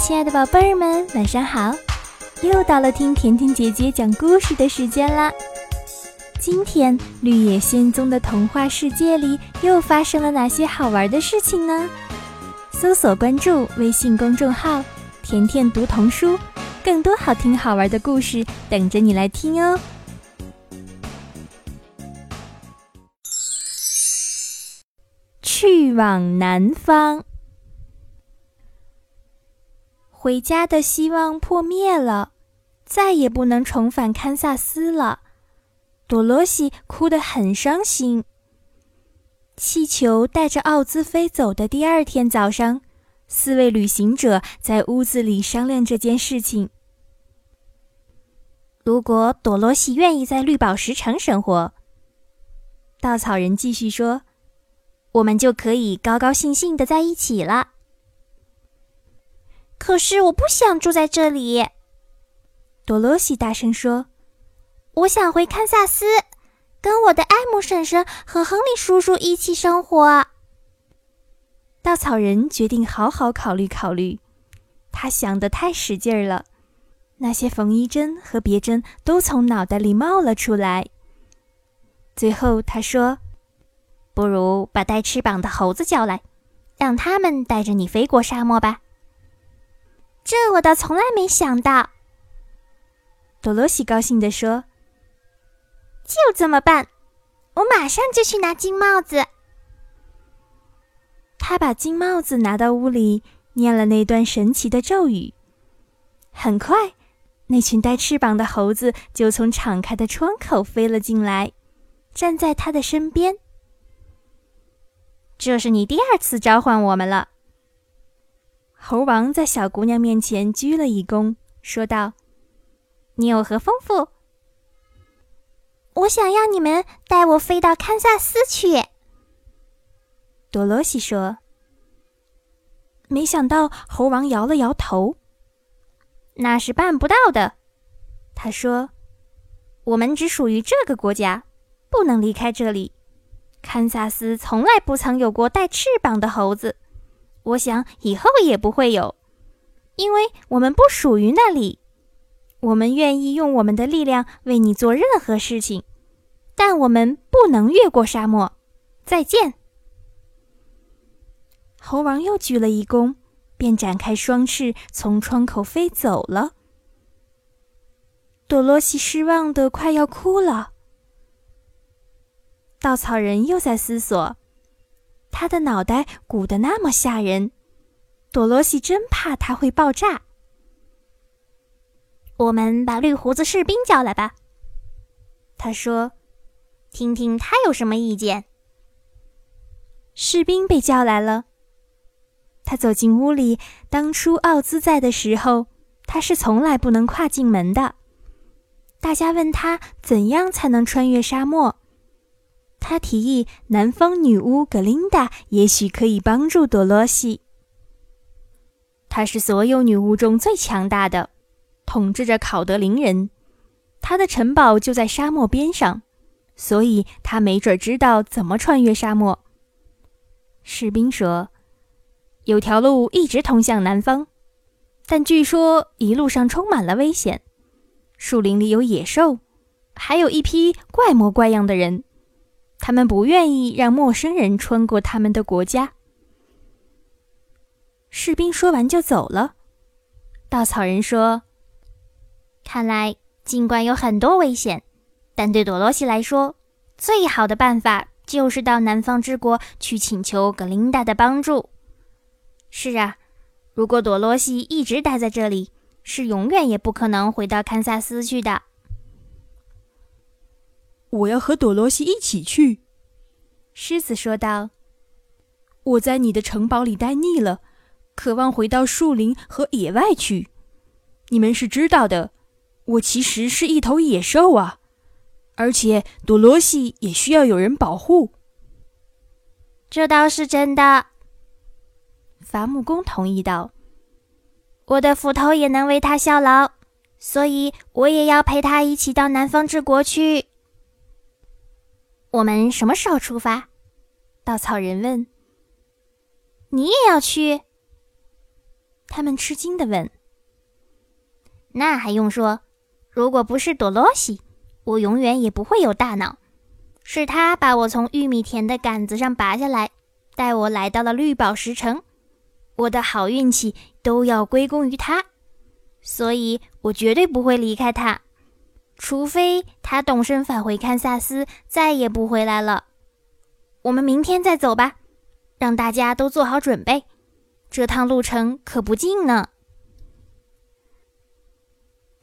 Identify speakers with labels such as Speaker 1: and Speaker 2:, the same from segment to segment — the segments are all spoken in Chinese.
Speaker 1: 亲爱的宝贝儿们，晚上好！又到了听甜甜姐姐讲故事的时间啦。今天绿野仙踪的童话世界里又发生了哪些好玩的事情呢？搜索关注微信公众号“甜甜读童书”，更多好听好玩的故事等着你来听哦。去往南方。回家的希望破灭了，再也不能重返堪萨斯了。多罗西哭得很伤心。气球带着奥兹飞走的第二天早上，四位旅行者在屋子里商量这件事情。如果多罗西愿意在绿宝石城生活，稻草人继续说，我们就可以高高兴兴的在一起了。
Speaker 2: 可是我不想住在这里，
Speaker 1: 多罗西大声说：“
Speaker 2: 我想回堪萨斯，跟我的艾姆婶婶和亨利叔叔一起生活。”
Speaker 1: 稻草人决定好好考虑考虑，他想得太使劲儿了，那些缝衣针和别针都从脑袋里冒了出来。最后他说：“不如把带翅膀的猴子叫来，让他们带着你飞过沙漠吧。”
Speaker 2: 这我倒从来没想到，
Speaker 1: 多罗西高兴地说：“
Speaker 2: 就这么办，我马上就去拿金帽子。”
Speaker 1: 他把金帽子拿到屋里，念了那段神奇的咒语。很快，那群带翅膀的猴子就从敞开的窗口飞了进来，站在他的身边。这是你第二次召唤我们了。猴王在小姑娘面前鞠了一躬，说道：“你有何吩咐？”“
Speaker 2: 我想要你们带我飞到堪萨斯去。”
Speaker 1: 多罗西说。没想到猴王摇了摇头：“那是办不到的。”他说：“我们只属于这个国家，不能离开这里。堪萨斯从来不曾有过带翅膀的猴子。”我想以后也不会有，因为我们不属于那里。我们愿意用我们的力量为你做任何事情，但我们不能越过沙漠。再见。猴王又鞠了一躬，便展开双翅从窗口飞走了。多罗西失望的快要哭了。稻草人又在思索。他的脑袋鼓得那么吓人，多罗西真怕他会爆炸。我们把绿胡子士兵叫来吧，他说：“听听他有什么意见。”士兵被叫来了。他走进屋里，当初奥兹在的时候，他是从来不能跨进门的。大家问他怎样才能穿越沙漠。他提议，南方女巫格琳达也许可以帮助多罗西。她是所有女巫中最强大的，统治着考德林人。她的城堡就在沙漠边上，所以她没准知道怎么穿越沙漠。士兵说：“有条路一直通向南方，但据说一路上充满了危险，树林里有野兽，还有一批怪模怪样的人。”他们不愿意让陌生人穿过他们的国家。士兵说完就走了。稻草人说：“看来，尽管有很多危险，但对多罗西来说，最好的办法就是到南方之国去请求格琳达的帮助。是啊，如果多罗西一直待在这里，是永远也不可能回到堪萨斯去的。”
Speaker 3: 我要和朵罗西一起去，
Speaker 1: 狮子说道。
Speaker 3: 我在你的城堡里待腻了，渴望回到树林和野外去。你们是知道的，我其实是一头野兽啊，而且朵罗西也需要有人保护。
Speaker 2: 这倒是真的，
Speaker 1: 伐木工同意道。
Speaker 2: 我的斧头也能为他效劳，所以我也要陪他一起到南方之国去。
Speaker 1: 我们什么时候出发？稻草人问。
Speaker 2: 你也要去？
Speaker 1: 他们吃惊地问：“
Speaker 2: 那还用说？如果不是多罗西，我永远也不会有大脑。是他把我从玉米田的杆子上拔下来，带我来到了绿宝石城。我的好运气都要归功于他，所以我绝对不会离开他，除非他动身返回堪萨斯，再也不回来了。我们明天再走吧，让大家都做好准备。”这趟路程可不近呢。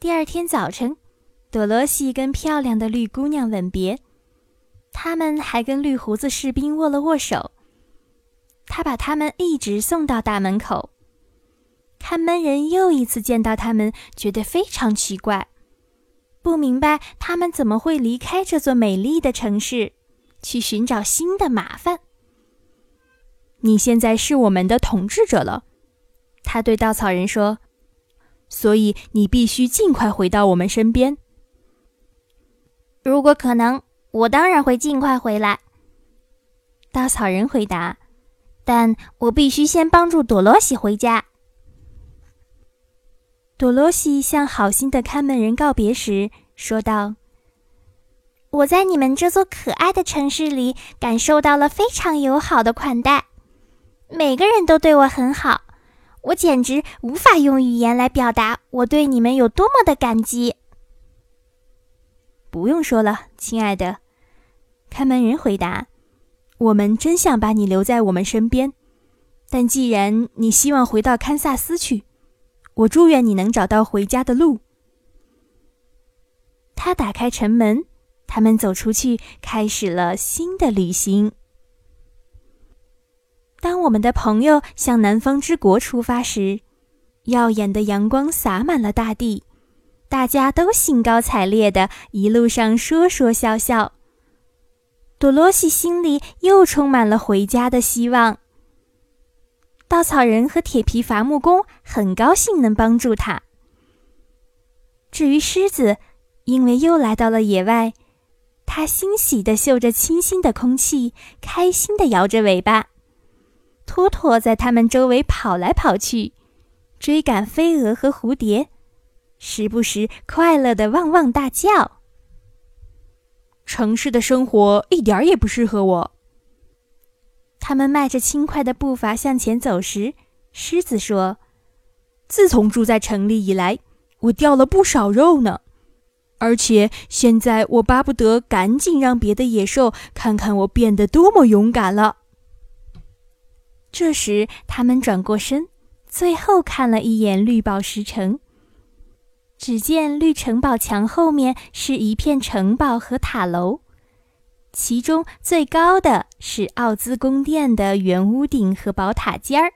Speaker 1: 第二天早晨，多罗西跟漂亮的绿姑娘吻别，他们还跟绿胡子士兵握了握手。他把他们一直送到大门口。看门人又一次见到他们，觉得非常奇怪，不明白他们怎么会离开这座美丽的城市，去寻找新的麻烦。你现在是我们的统治者了，他对稻草人说。所以你必须尽快回到我们身边。
Speaker 2: 如果可能，我当然会尽快回来。
Speaker 1: 稻草人回答。但我必须先帮助多罗西回家。多罗西向好心的看门人告别时说道：“
Speaker 2: 我在你们这座可爱的城市里感受到了非常友好的款待。”每个人都对我很好，我简直无法用语言来表达我对你们有多么的感激。
Speaker 1: 不用说了，亲爱的，看门人回答：“我们真想把你留在我们身边，但既然你希望回到堪萨斯去，我祝愿你能找到回家的路。”他打开城门，他们走出去，开始了新的旅行。当我们的朋友向南方之国出发时，耀眼的阳光洒满了大地，大家都兴高采烈的一路上说说笑笑。多罗西心里又充满了回家的希望。稻草人和铁皮伐木工很高兴能帮助他。至于狮子，因为又来到了野外，它欣喜地嗅着清新的空气，开心地摇着尾巴。托托在他们周围跑来跑去，追赶飞蛾和蝴蝶，时不时快乐的汪汪大叫。
Speaker 3: 城市的生活一点也不适合我。
Speaker 1: 他们迈着轻快的步伐向前走时，狮子说：“
Speaker 3: 自从住在城里以来，我掉了不少肉呢，而且现在我巴不得赶紧让别的野兽看看我变得多么勇敢了。”
Speaker 1: 这时，他们转过身，最后看了一眼绿宝石城。只见绿城堡墙后面是一片城堡和塔楼，其中最高的是奥兹宫殿的圆屋顶和宝塔尖儿。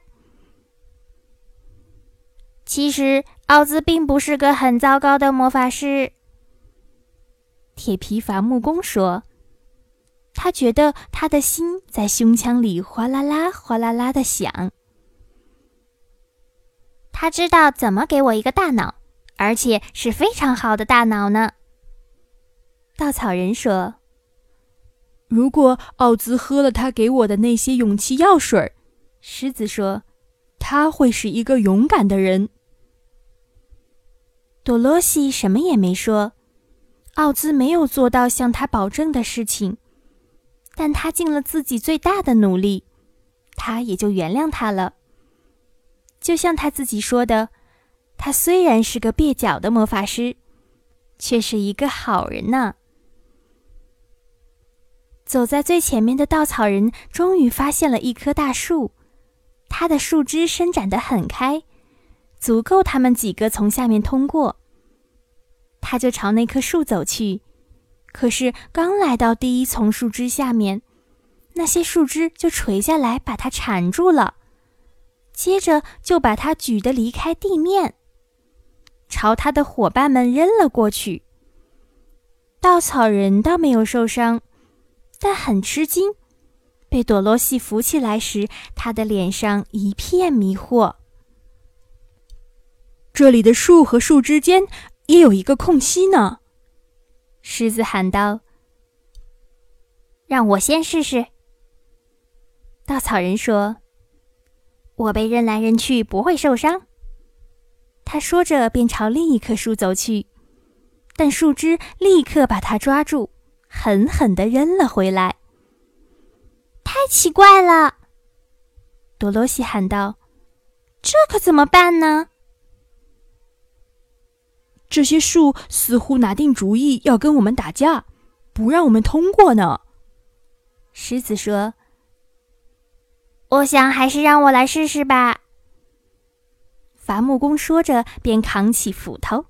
Speaker 2: 其实，奥兹并不是个很糟糕的魔法师。
Speaker 1: 铁皮伐木工说。他觉得他的心在胸腔里哗啦啦、哗啦啦的响。
Speaker 2: 他知道怎么给我一个大脑，而且是非常好的大脑呢。
Speaker 1: 稻草人说：“
Speaker 3: 如果奥兹喝了他给我的那些勇气药水，
Speaker 1: 狮子说，
Speaker 3: 他会是一个勇敢的人。”
Speaker 1: 多罗西什么也没说。奥兹没有做到向他保证的事情。但他尽了自己最大的努力，他也就原谅他了。就像他自己说的，他虽然是个蹩脚的魔法师，却是一个好人呢。走在最前面的稻草人终于发现了一棵大树，它的树枝伸展得很开，足够他们几个从下面通过。他就朝那棵树走去。可是刚来到第一丛树枝下面，那些树枝就垂下来，把它缠住了。接着就把它举得离开地面，朝他的伙伴们扔了过去。稻草人倒没有受伤，但很吃惊。被朵罗西扶起来时，他的脸上一片迷惑。
Speaker 3: 这里的树和树之间也有一个空隙呢。
Speaker 1: 狮子喊道：“
Speaker 2: 让我先试试。”
Speaker 1: 稻草人说：“
Speaker 2: 我被扔来扔去不会受伤，
Speaker 1: 他说着便朝另一棵树走去，但树枝立刻把他抓住，狠狠地扔了回来。
Speaker 2: 太奇怪了，
Speaker 1: 多罗西喊道：“
Speaker 2: 这可怎么办呢？”
Speaker 3: 这些树似乎拿定主意要跟我们打架，不让我们通过呢。
Speaker 1: 狮子说：“
Speaker 2: 我想还是让我来试试吧。”
Speaker 1: 伐木工说着，便扛起斧头，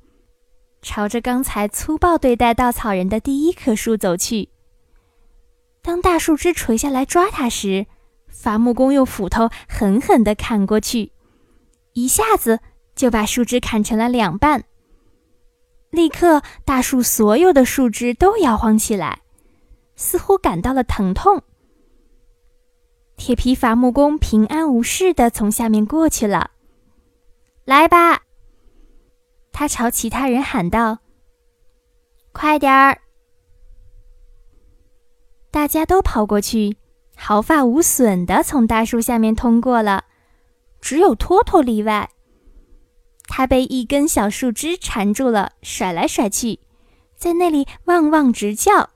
Speaker 1: 朝着刚才粗暴对待稻草人的第一棵树走去。当大树枝垂下来抓他时，伐木工用斧头狠狠地砍过去，一下子就把树枝砍成了两半。立刻，大树所有的树枝都摇晃起来，似乎感到了疼痛。铁皮伐木工平安无事地从下面过去了。
Speaker 2: 来吧，
Speaker 1: 他朝其他人喊道：“
Speaker 2: 快点儿！”
Speaker 1: 大家都跑过去，毫发无损地从大树下面通过了，只有托托例外。他被一根小树枝缠住了，甩来甩去，在那里汪汪直叫。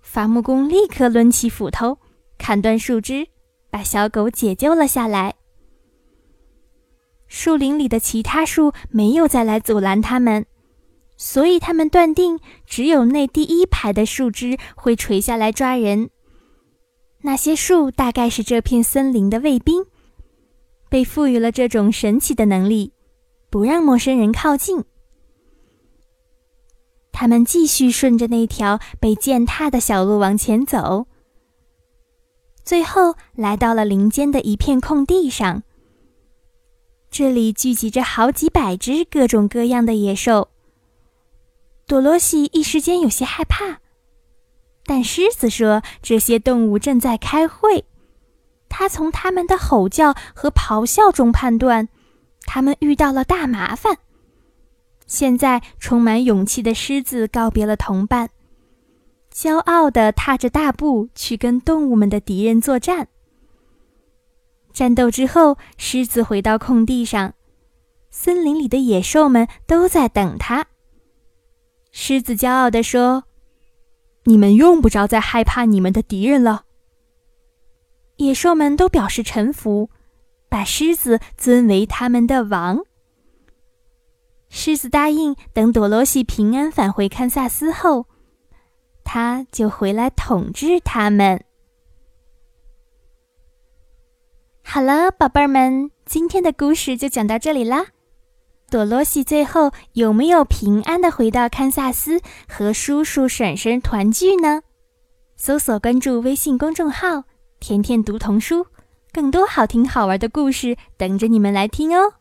Speaker 1: 伐木工立刻抡起斧头，砍断树枝，把小狗解救了下来。树林里的其他树没有再来阻拦他们，所以他们断定只有那第一排的树枝会垂下来抓人。那些树大概是这片森林的卫兵，被赋予了这种神奇的能力。不让陌生人靠近。他们继续顺着那条被践踏的小路往前走，最后来到了林间的一片空地上。这里聚集着好几百只各种各样的野兽。多罗西一时间有些害怕，但狮子说这些动物正在开会，他从它们的吼叫和咆哮中判断。他们遇到了大麻烦。现在，充满勇气的狮子告别了同伴，骄傲地踏着大步去跟动物们的敌人作战。战斗之后，狮子回到空地上，森林里的野兽们都在等他。狮子骄傲地说：“
Speaker 3: 你们用不着再害怕你们的敌人了。”
Speaker 1: 野兽们都表示臣服。把狮子尊为他们的王。狮子答应，等朵罗西平安返回堪萨斯后，他就回来统治他们。好了，宝贝儿们，今天的故事就讲到这里啦。朵罗西最后有没有平安的回到堪萨斯和叔叔婶婶团聚呢？搜索关注微信公众号“甜甜读童书”。更多好听好玩的故事等着你们来听哦！